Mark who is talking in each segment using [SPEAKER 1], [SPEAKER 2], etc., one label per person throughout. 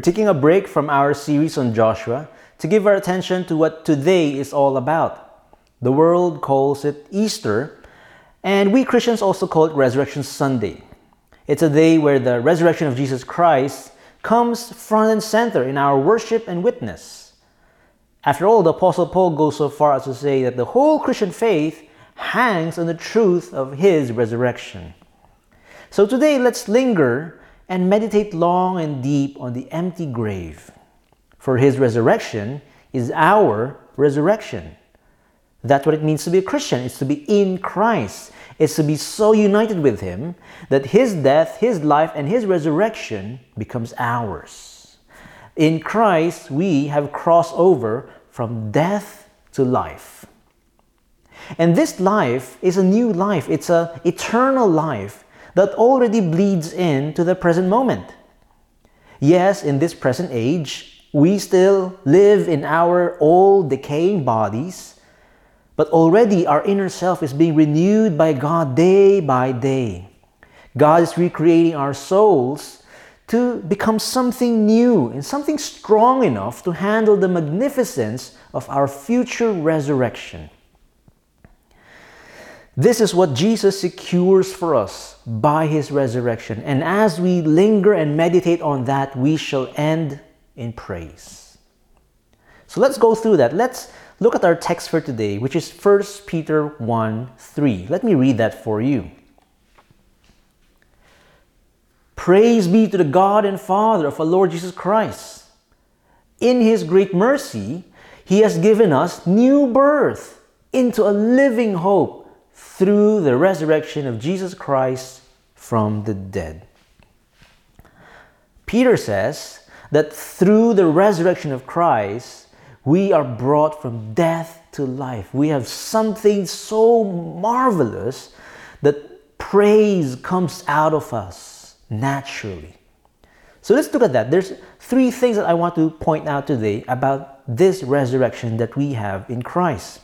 [SPEAKER 1] We're taking a break from our series on Joshua to give our attention to what today is all about. The world calls it Easter, and we Christians also call it Resurrection Sunday. It's a day where the resurrection of Jesus Christ comes front and center in our worship and witness. After all, the Apostle Paul goes so far as to say that the whole Christian faith hangs on the truth of his resurrection. So today, let's linger and meditate long and deep on the empty grave. For his resurrection is our resurrection. That's what it means to be a Christian. It's to be in Christ. It's to be so united with him that his death, his life, and his resurrection becomes ours. In Christ, we have crossed over from death to life. And this life is a new life. It's an eternal life that already bleeds into the present moment. Yes, in this present age, we still live in our old decaying bodies, but already our inner self is being renewed by God day by day. God is recreating our souls to become something new and something strong enough to handle the magnificence of our future resurrection. This is what Jesus secures for us by his resurrection. And as we linger and meditate on that, we shall end in praise. So let's go through that. Let's look at our text for today, which is 1 Peter 1 3. Let me read that for you. Praise be to the God and Father of our Lord Jesus Christ. In his great mercy, he has given us new birth into a living hope through the resurrection of Jesus Christ from the dead. Peter says that through the resurrection of Christ, we are brought from death to life. We have something so marvelous that praise comes out of us naturally. So let's look at that. There's three things that I want to point out today about this resurrection that we have in Christ.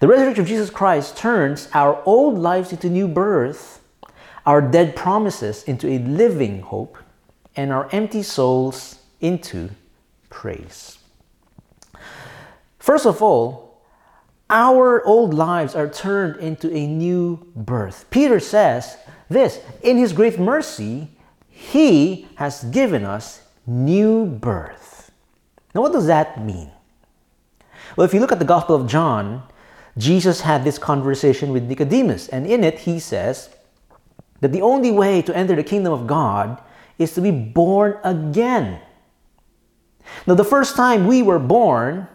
[SPEAKER 1] The resurrection of Jesus Christ turns our old lives into new birth, our dead promises into a living hope, and our empty souls into praise. First of all, our old lives are turned into a new birth. Peter says this in his great mercy, he has given us new birth. Now, what does that mean? Well, if you look at the Gospel of John, Jesus had this conversation with Nicodemus, and in it he says that the only way to enter the kingdom of God is to be born again. Now, the first time we were born,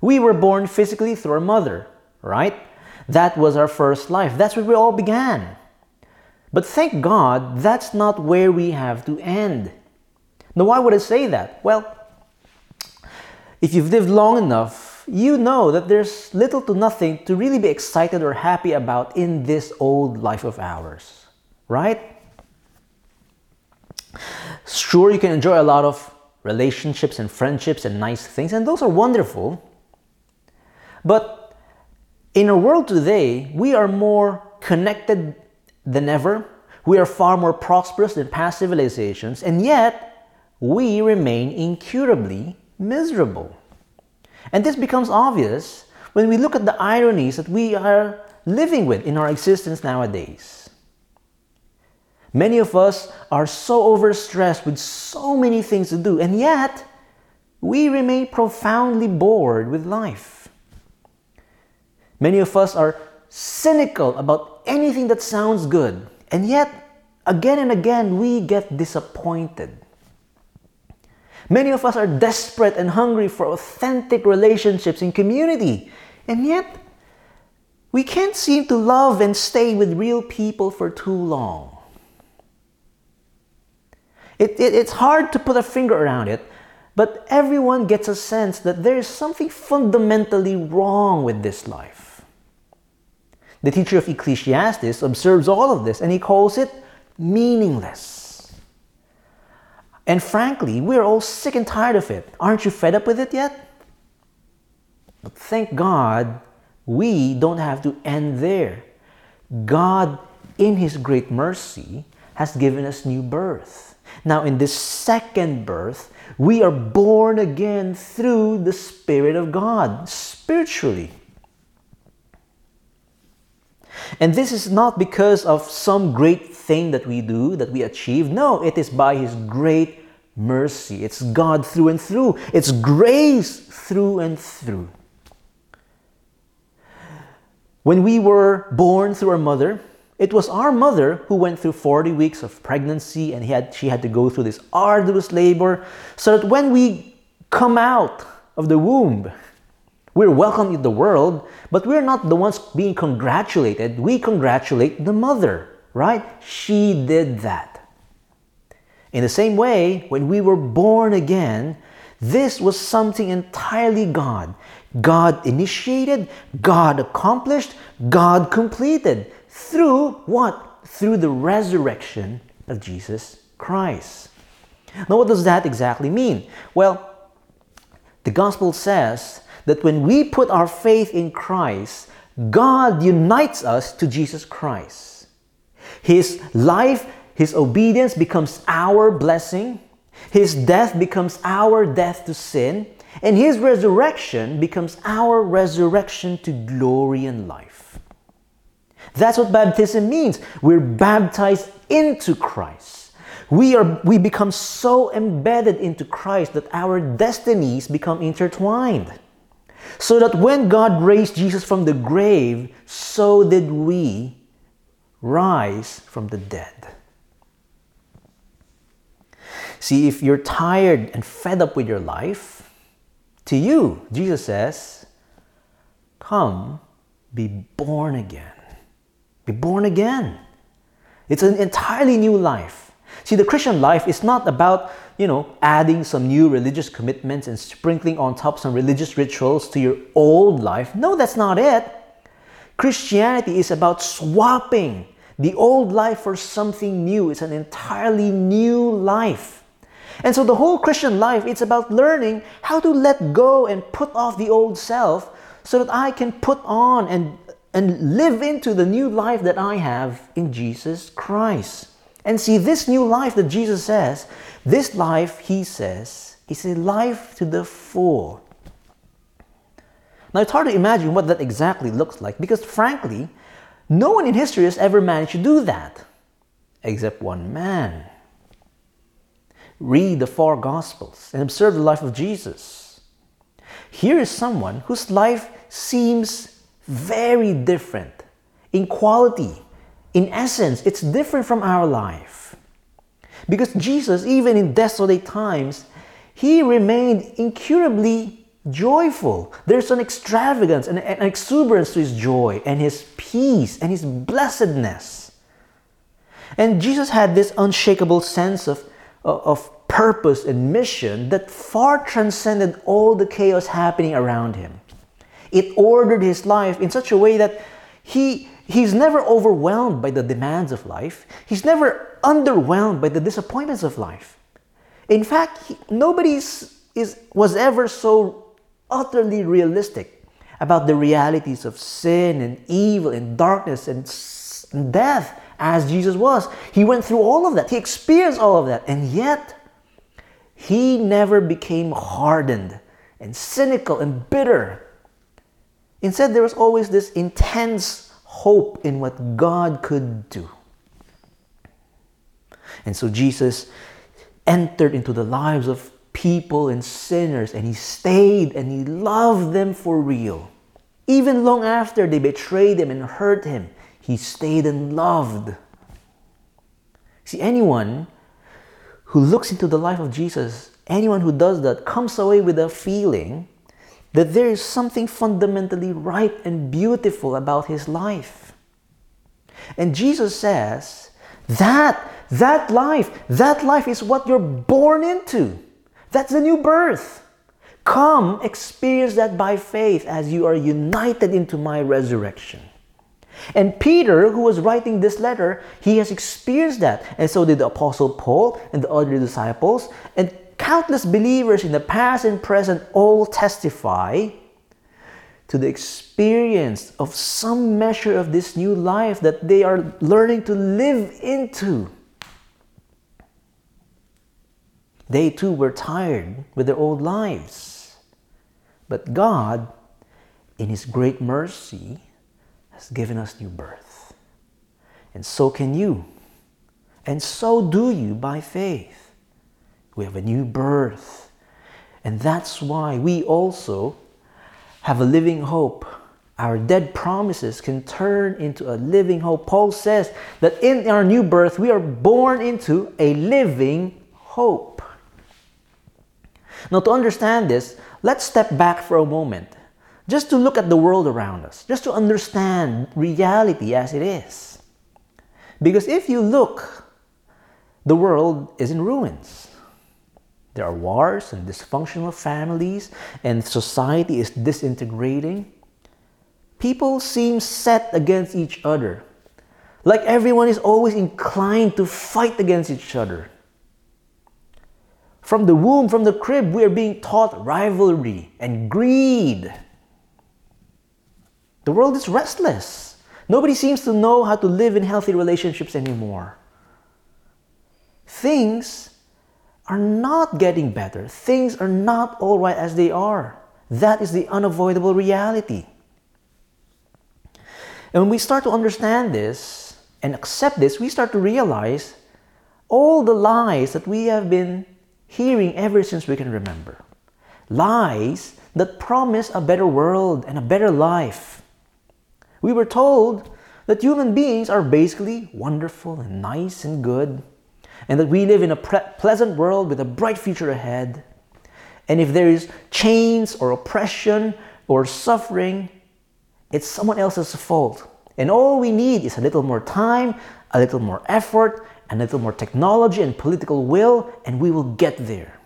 [SPEAKER 1] we were born physically through our mother, right? That was our first life. That's where we all began. But thank God, that's not where we have to end. Now, why would I say that? Well, if you've lived long enough, you know that there's little to nothing to really be excited or happy about in this old life of ours, right? Sure, you can enjoy a lot of relationships and friendships and nice things, and those are wonderful. But in our world today, we are more connected than ever. We are far more prosperous than past civilizations, and yet we remain incurably miserable. And this becomes obvious when we look at the ironies that we are living with in our existence nowadays. Many of us are so overstressed with so many things to do, and yet we remain profoundly bored with life. Many of us are cynical about anything that sounds good, and yet again and again we get disappointed. Many of us are desperate and hungry for authentic relationships in community, and yet we can't seem to love and stay with real people for too long. It, it, it's hard to put a finger around it, but everyone gets a sense that there is something fundamentally wrong with this life. The teacher of Ecclesiastes observes all of this and he calls it meaningless. And frankly, we're all sick and tired of it. Aren't you fed up with it yet? But thank God we don't have to end there. God, in His great mercy, has given us new birth. Now, in this second birth, we are born again through the Spirit of God, spiritually. And this is not because of some great thing that we do, that we achieve. No, it is by His great mercy. It's God through and through, it's grace through and through. When we were born through our mother, it was our mother who went through 40 weeks of pregnancy and had, she had to go through this arduous labor so that when we come out of the womb, we're welcomed in the world, but we're not the ones being congratulated. We congratulate the mother, right? She did that. In the same way, when we were born again, this was something entirely God. God initiated, God accomplished, God completed. Through what? Through the resurrection of Jesus Christ. Now, what does that exactly mean? Well, the gospel says that when we put our faith in Christ, God unites us to Jesus Christ. His life, His obedience becomes our blessing. His death becomes our death to sin. And His resurrection becomes our resurrection to glory and life. That's what baptism means. We're baptized into Christ. We, are, we become so embedded into Christ that our destinies become intertwined. So that when God raised Jesus from the grave, so did we rise from the dead. See, if you're tired and fed up with your life, to you, Jesus says, Come, be born again. Be born again. It's an entirely new life. See, the Christian life is not about you know, adding some new religious commitments and sprinkling on top some religious rituals to your old life. No, that's not it. Christianity is about swapping the old life for something new. It's an entirely new life. And so the whole Christian life, it's about learning how to let go and put off the old self so that I can put on and, and live into the new life that I have in Jesus Christ. And see, this new life that Jesus says, this life, he says, is a life to the full. Now, it's hard to imagine what that exactly looks like because, frankly, no one in history has ever managed to do that except one man. Read the four Gospels and observe the life of Jesus. Here is someone whose life seems very different in quality, in essence, it's different from our life. Because Jesus, even in desolate times, he remained incurably joyful. There's an extravagance and an exuberance to his joy and his peace and his blessedness. And Jesus had this unshakable sense of, uh, of purpose and mission that far transcended all the chaos happening around him. It ordered his life in such a way that he He's never overwhelmed by the demands of life. He's never underwhelmed by the disappointments of life. In fact, he, nobody is, was ever so utterly realistic about the realities of sin and evil and darkness and, death as Jesus was. He went through all of that, he experienced all of that, and yet he never became hardened and cynical and bitter. Instead, there was always this intense hope in what God could do. And so Jesus entered into the lives of people and sinners, and he stayed and he loved them for real. Even long after they betrayed him and hurt him, he stayed and loved. See, anyone who looks into the life of Jesus, anyone who does that, comes away with a feeling that there is something fundamentally right and beautiful about his life. And Jesus says that that life, that life is what you're born into. That's the new birth. Come experience that by faith as you are united into my resurrection. And Peter, who was writing this letter, he has experienced that. And so did the Apostle Paul and the other disciples. And countless believers in the past and present all testify to the experience of some measure of this new life that they are learning to live into. They too were tired with their old lives. But God, in His great mercy, has given us new birth. And so can you. And so do you by faith. We have a new birth. And that's why we also have a living hope. Our dead promises can turn into a living hope. Paul says that in our new birth, we are born into a living hope. Now, to understand this, let's step back for a moment just to look at the world around us, just to understand reality as it is. Because if you look the world is in ruins. There are wars and dysfunctional families, and society is disintegrating. People seem set against each other, like everyone is always inclined to fight against each other. From the womb, from the crib, we are being taught rivalry and greed. The world is restless. Nobody seems to know how to live in healthy relationships anymore things are not getting better. Things are not all right as they are. That is the unavoidable reality. And when we start to understand this and accept this, we start to realize all the lies that we have been hearing ever since we can remember. Lies that promise a better world and a better life. We were told that human beings are basically wonderful and nice and good and that we live in a pre- pleasant world with a bright future ahead. And if there is chains or oppression or suffering, it's someone else's fault. And all we need is a little more time, a little more effort, a little more technology and political will, and we will get there.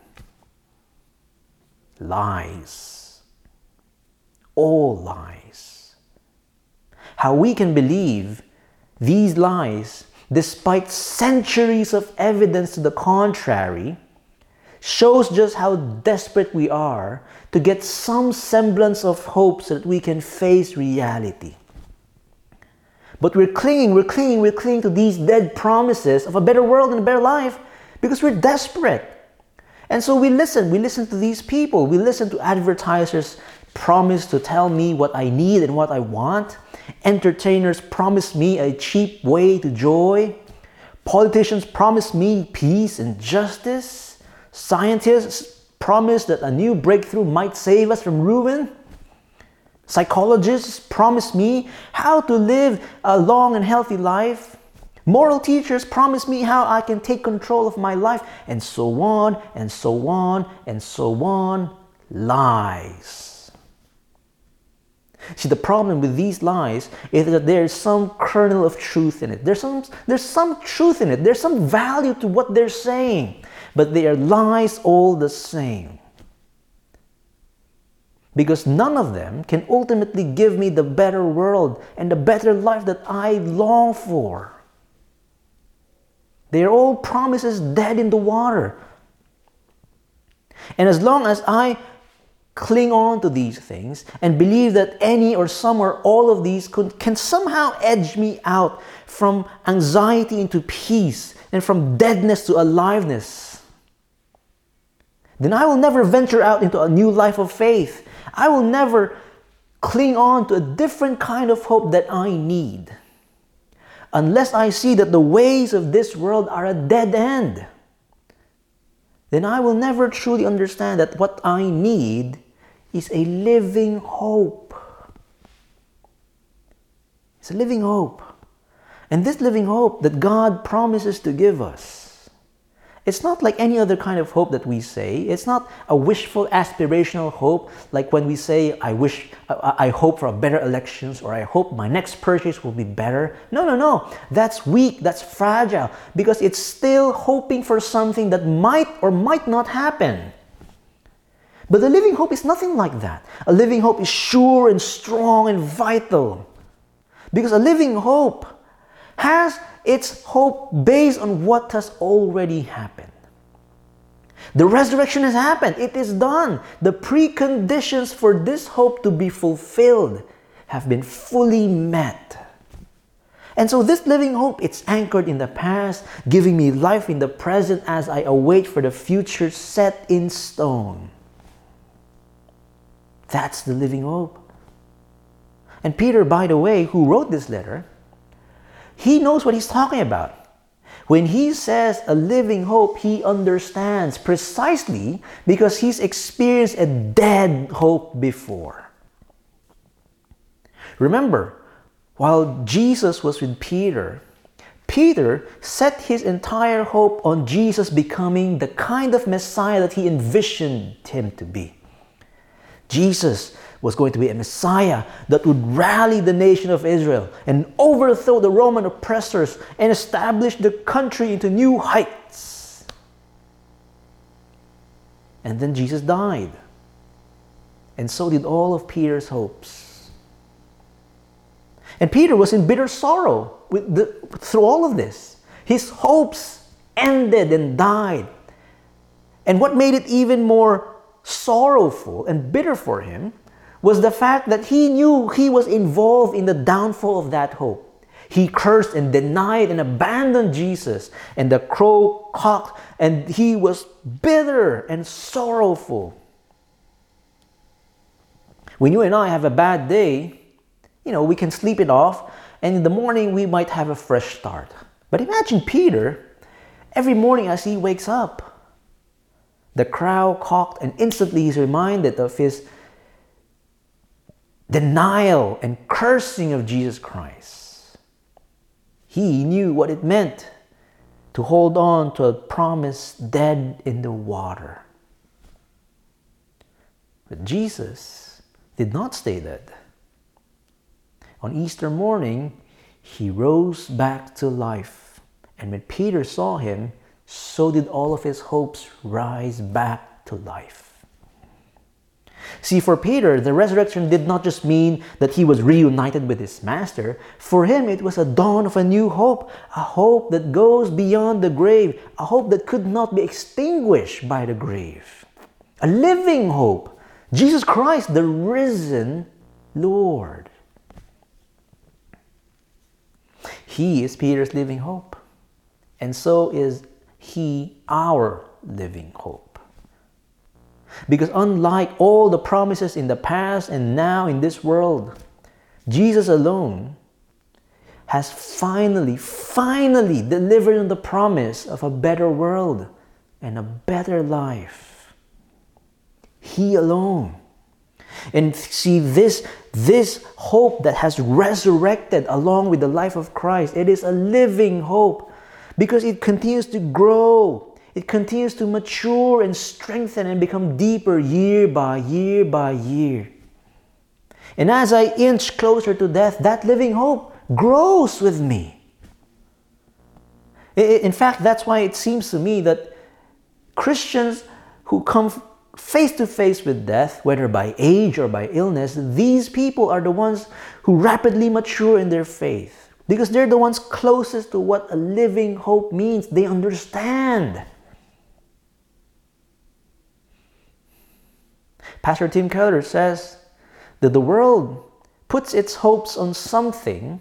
[SPEAKER 1] Lies. All lies. How we can believe these lies despite centuries of evidence to the contrary, shows just how desperate we are to get some semblance of hope so that we can face reality. But we're clinging, we're clinging, we're clinging to these dead promises of a better world and a better life because we're desperate. And so we listen, we listen to these people, we listen to advertisers promise to tell me what I need and what I want. Entertainers promise me a cheap way to joy. Politicians promise me peace and justice. Scientists promise that a new breakthrough might save us from ruin. Psychologists promise me how to live a long and healthy life. Moral teachers promise me how I can take control of my life, and so on, and so on, and so on. Lies. See, the problem with these lies is that there's some kernel of truth in it. There's some, there's some truth in it. There's some value to what they're saying. But they are lies all the same. Because none of them can ultimately give me the better world and the better life that I long for. They are all promises dead in the water. And as long as I cling on to these things and believe that any or some or all of these could, can somehow edge me out from anxiety into peace and from deadness to aliveness, then I will never venture out into a new life of faith. I will never cling on to a different kind of hope that I need unless I see that the ways of this world are a dead end then I will never truly understand that what I need is a living hope. It's a living hope. And this living hope that God promises to give us it's not like any other kind of hope that we say. It's not a wishful, aspirational hope, like when we say, I wish, I, I, hope for better elections, or I hope my next purchase will be better. No, no, no. That's weak, that's fragile, because it's still hoping for something that might or might not happen. But the living hope is nothing like that. A living hope is sure and strong and vital. Because a living hope has its hope based on what has already happened. The resurrection has happened, it is done. The preconditions for this hope to be fulfilled have been fully met. And so this living hope, it's anchored in the past, giving me life in the present as I await for the future set in stone. That's the living hope. And Peter, by the way, who wrote this letter, he knows what he's talking about. When he says a living hope, he understands precisely because he's experienced a dead hope before. Remember, while Jesus was with Peter, Peter set his entire hope on Jesus becoming the kind of Messiah that he envisioned him to be. Jesus was going to be a Messiah that would rally the nation of Israel and overthrow the Roman oppressors and establish the country into new heights. And then Jesus died. And so did all of Peter's hopes. And Peter was in bitter sorrow with the, through all of this. His hopes ended and died. And what made it even more sorrowful and bitter for him was the fact that he knew he was involved in the downfall of that hope. He cursed and denied and abandoned Jesus, and the crow cocked, and he was bitter and sorrowful. When you and I have a bad day, you know, we can sleep it off, and in the morning we might have a fresh start. But imagine Peter, every morning as he wakes up, the crow cocked, and instantly he's reminded of his denial and cursing of Jesus Christ. He knew what it meant to hold on to a promise dead in the water. But Jesus did not stay dead. On Easter morning, he rose back to life. And when Peter saw him, so did all of his hopes rise back to life. See, for Peter, the resurrection did not just mean that he was reunited with his master. For him, it was a dawn of a new hope, a hope that goes beyond the grave, a hope that could not be extinguished by the grave. A living hope. Jesus Christ, the risen Lord. He is Peter's living hope. And so is he our living hope. Because unlike all the promises in the past and now in this world, Jesus alone has finally, finally delivered on the promise of a better world and a better life. He alone. And see this, this hope that has resurrected along with the life of Christ, it is a living hope because it continues to grow it continues to mature and strengthen and become deeper year by year by year. And as I inch closer to death, that living hope grows with me. In fact, that's why it seems to me that Christians who come face to face with death, whether by age or by illness, these people are the ones who rapidly mature in their faith because they're the ones closest to what a living hope means. They understand. Pastor Tim Keller says that the world puts its hopes on something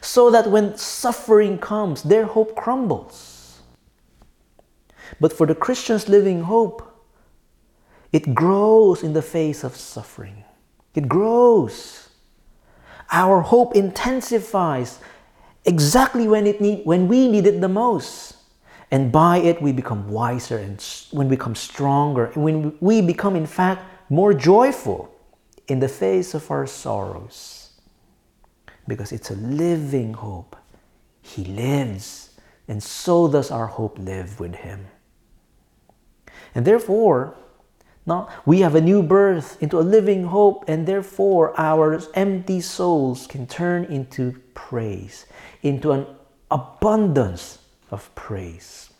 [SPEAKER 1] so that when suffering comes, their hope crumbles. But for the Christians living hope, it grows in the face of suffering. It grows. Our hope intensifies exactly when, it need, when we need it the most. And by it, we become wiser and when we become stronger, and when we become, in fact, more joyful in the face of our sorrows. Because it's a living hope. He lives, and so does our hope live with Him. And therefore, now we have a new birth into a living hope, and therefore our empty souls can turn into praise, into an abundance of praise.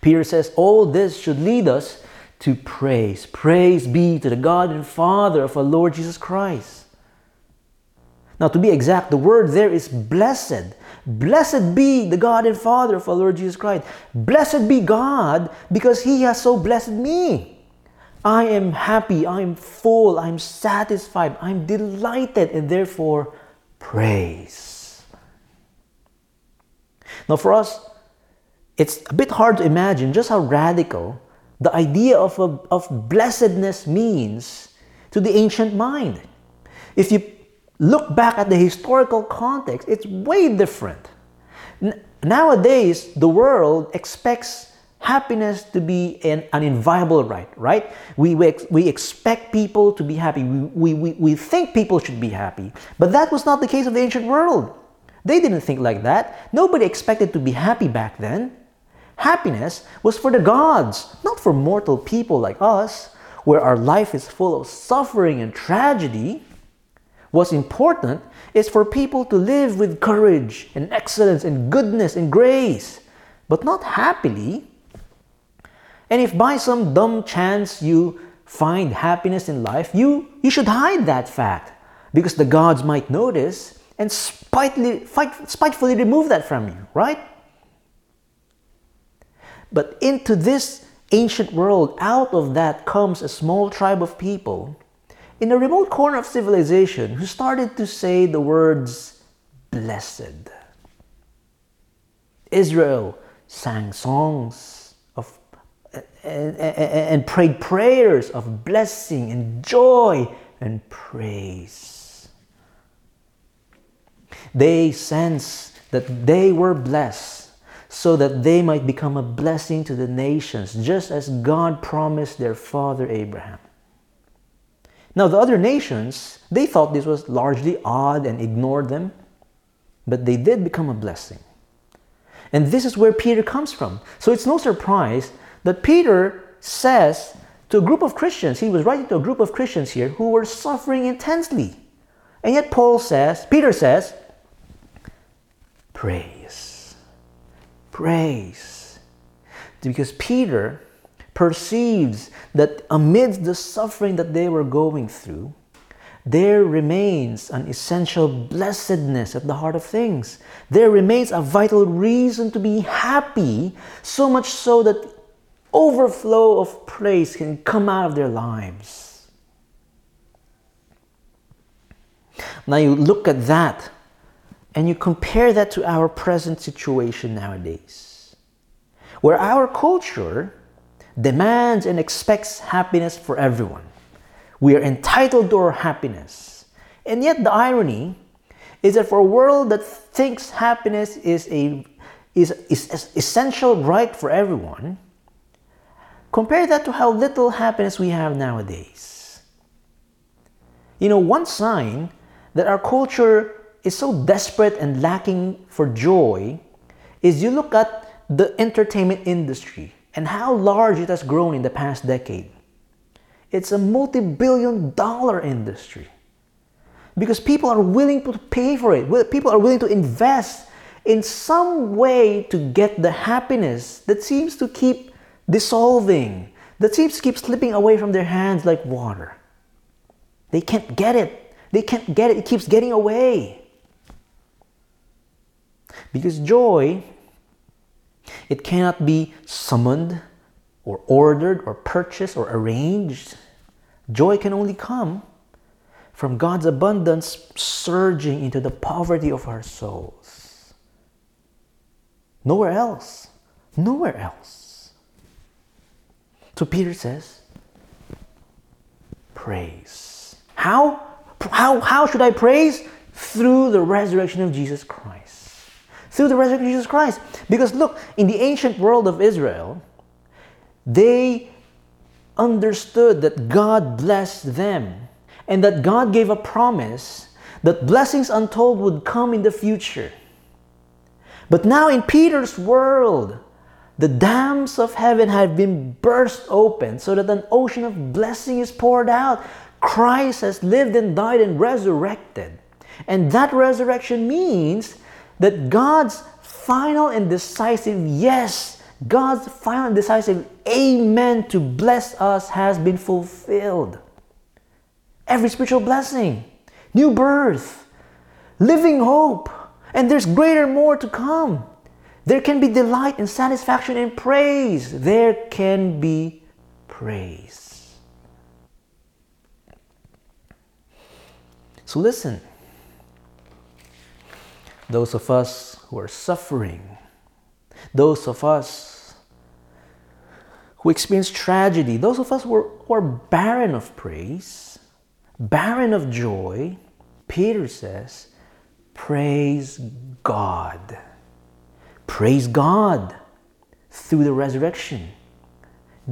[SPEAKER 1] Peter says, All this should lead us to praise. Praise be to the God and Father of our Lord Jesus Christ. Now, to be exact, the word there is blessed. Blessed be the God and Father of our Lord Jesus Christ. Blessed be God because He has so blessed me. I am happy, I am full, I am satisfied, I am delighted, and therefore praise. Now, for us, it's a bit hard to imagine just how radical the idea of, a, of blessedness means to the ancient mind. If you look back at the historical context, it's way different. N- nowadays, the world expects happiness to be an, an inviolable right, right? We, we, ex- we expect people to be happy. We, we, we think people should be happy. But that was not the case of the ancient world. They didn't think like that. Nobody expected to be happy back then. Happiness was for the gods, not for mortal people like us, where our life is full of suffering and tragedy. What's important is for people to live with courage and excellence and goodness and grace, but not happily. And if by some dumb chance you find happiness in life, you, you should hide that fact because the gods might notice and spitefully, fight, spitefully remove that from you, right? But into this ancient world, out of that comes a small tribe of people in a remote corner of civilization who started to say the words blessed. Israel sang songs of and, and, and prayed prayers of blessing and joy and praise. They sensed that they were blessed so that they might become a blessing to the nations, just as God promised their father Abraham. Now, the other nations, they thought this was largely odd and ignored them, but they did become a blessing. And this is where Peter comes from. So it's no surprise that Peter says to a group of Christians, he was writing to a group of Christians here who were suffering intensely. And yet Paul says, Peter says, praise. Praise. Because Peter perceives that amidst the suffering that they were going through, there remains an essential blessedness at the heart of things. There remains a vital reason to be happy, so much so that overflow of praise can come out of their lives. Now you look at that and you compare that to our present situation nowadays, where our culture demands and expects happiness for everyone. We are entitled to our happiness. And yet, the irony is that for a world that thinks happiness is a is, is, is essential right for everyone, compare that to how little happiness we have nowadays. You know, one sign that our culture is so desperate and lacking for joy is you look at the entertainment industry and how large it has grown in the past decade. It's a multi billion dollar industry because people are willing to pay for it. People are willing to invest in some way to get the happiness that seems to keep dissolving, that seems to keep slipping away from their hands like water. They can't get it. They can't get it. It keeps getting away. Because joy it cannot be summoned or ordered or purchased or arranged. Joy can only come from God's abundance surging into the poverty of our souls. Nowhere else. Nowhere else. So Peter says, praise. How? How, how should I praise? Through the resurrection of Jesus Christ through the resurrection of Jesus Christ. Because look, in the ancient world of Israel, they understood that God blessed them and that God gave a promise that blessings untold would come in the future. But now in Peter's world, the dams of heaven have been burst open so that an ocean of blessing is poured out. Christ has lived and died and resurrected. And that resurrection means that God's final and decisive yes, God's final and decisive amen to bless us has been fulfilled. Every spiritual blessing, new birth, living hope, and there's greater more to come. There can be delight and satisfaction and praise. There can be praise. So listen those of us who are suffering those of us who experience tragedy, those of us who are, who are barren of praise, barren of joy, Peter says, Praise God. Praise God through the resurrection.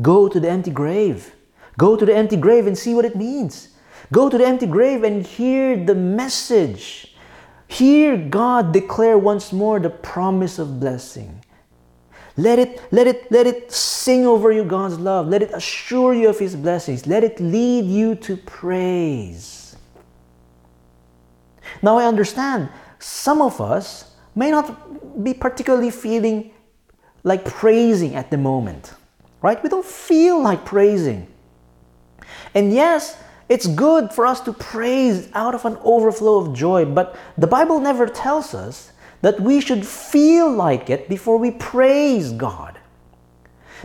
[SPEAKER 1] Go to the empty grave. Go to the empty grave and see what it means. Go to the empty grave and hear the message. Hear God declare once more the promise of blessing. Let it, let it, let it sing over you God's love. Let it assure you of His blessings. Let it lead you to praise. Now I understand some of us may not be particularly feeling like praising at the moment, right? We don't feel like praising. And yes, it's good for us to praise out of an overflow of joy, but the Bible never tells us that we should feel like it before we praise God.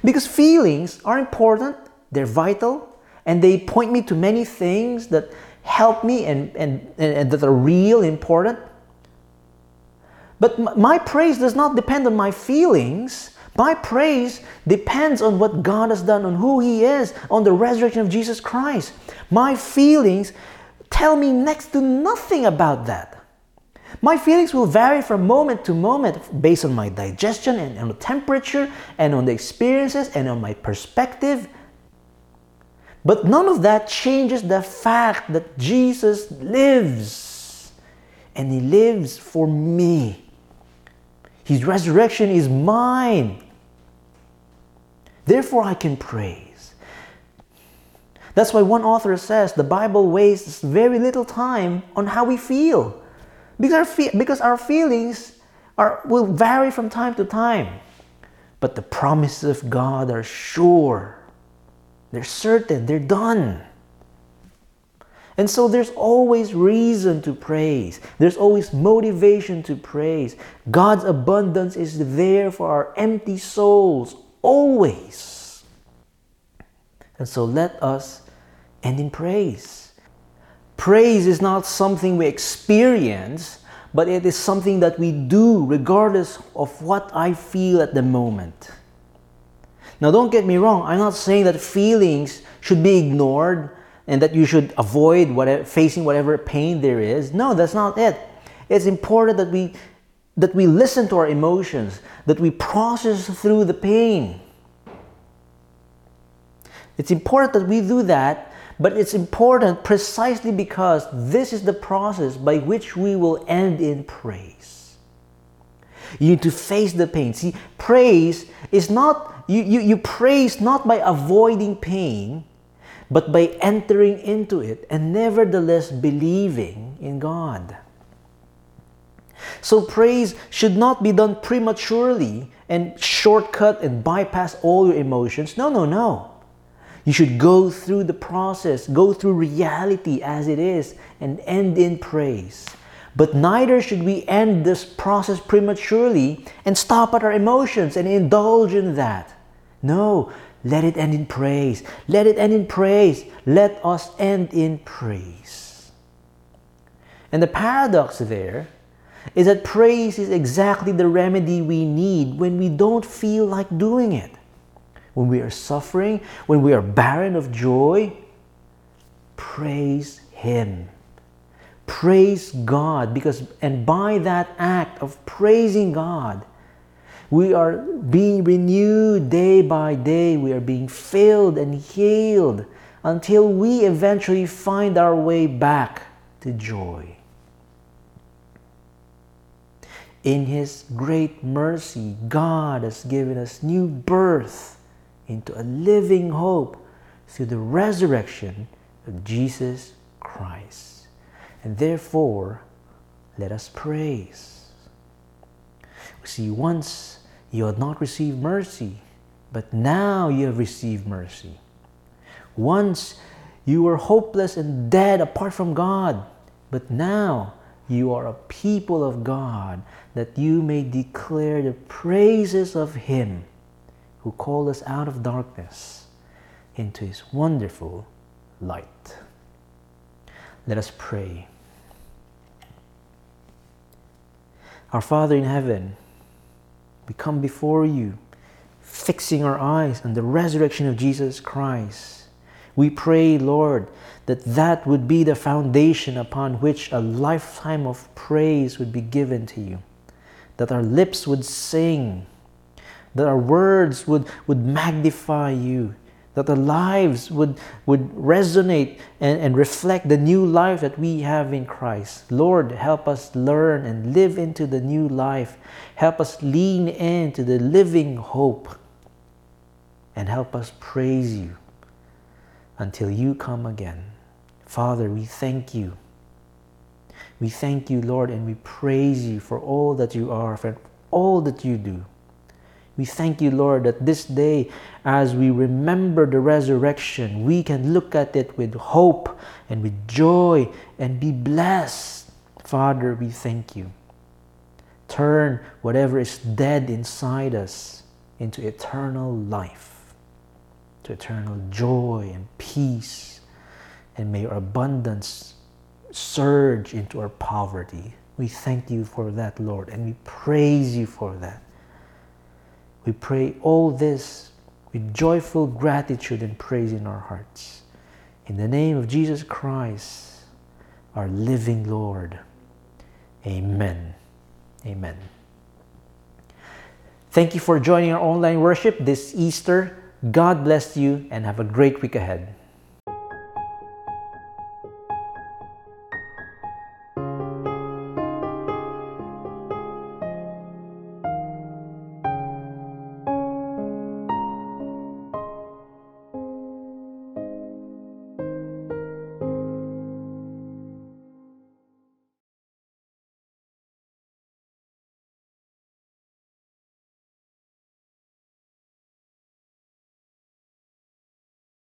[SPEAKER 1] Because feelings are important, they're vital, and they point me to many things that help me and, and, and that are real important. But my praise does not depend on my feelings. My praise depends on what God has done, on who He is, on the resurrection of Jesus Christ. My feelings tell me next to nothing about that. My feelings will vary from moment to moment based on my digestion and on the temperature and on the experiences and on my perspective. But none of that changes the fact that Jesus lives and He lives for me. His resurrection is mine. Therefore, I can praise. That's why one author says the Bible wastes very little time on how we feel. Because our, fe- because our feelings are, will vary from time to time. But the promises of God are sure, they're certain, they're done. And so there's always reason to praise. There's always motivation to praise. God's abundance is there for our empty souls, always. And so let us end in praise. Praise is not something we experience, but it is something that we do regardless of what I feel at the moment. Now, don't get me wrong, I'm not saying that feelings should be ignored and that you should avoid whatever, facing whatever pain there is. No, that's not it. It's important that we that we listen to our emotions, that we process through the pain. It's important that we do that, but it's important precisely because this is the process by which we will end in praise. You need to face the pain. See, praise is not, you, you, you praise not by avoiding pain, but by entering into it and nevertheless believing in God. So praise should not be done prematurely and shortcut and bypass all your emotions. No, no, no. You should go through the process, go through reality as it is, and end in praise. But neither should we end this process prematurely and stop at our emotions and indulge in that. No, let it end in praise. Let it end in praise. Let us end in praise. And the paradox there is that praise is exactly the remedy we need when we don't feel like doing it. When we are suffering, when we are barren of joy, praise Him. Praise God because, and by that act of praising God, we are being renewed day by day. We are being filled and healed until we eventually find our way back to joy. In His great mercy, God has given us new birth into a living hope through the resurrection of Jesus Christ. And therefore, let us praise. We see, once you had not received mercy, but now you have received mercy. Once you were hopeless and dead apart from God, but now you are a people of God, that you may declare the praises of Him who called us out of darkness into His wonderful light. Let us pray. Our Father in heaven, we come before you, fixing our eyes on the resurrection of Jesus Christ. We pray, Lord, that that would be the foundation upon which a lifetime of praise would be given to you, that our lips would sing, that our words would, would magnify you, that the lives would, would resonate and, and reflect the new life that we have in Christ. Lord, help us learn and live into the new life. Help us lean into the living hope and help us praise you until you come again. Father, we thank you. We thank you, Lord, and we praise you for all that you are, for all that you do. We thank you, Lord, that this day, as we remember the resurrection, we can look at it with hope and with joy and be blessed. Father, we thank you. Turn whatever is dead inside us into eternal life, to eternal joy and peace and may our abundance surge into our poverty. We thank you for that, Lord, and we praise you for that. We pray all this with joyful gratitude and praise in our hearts. In the name of Jesus Christ, our living Lord. Amen. Amen. Thank you for joining our online worship this Easter. God bless you and have a great week ahead.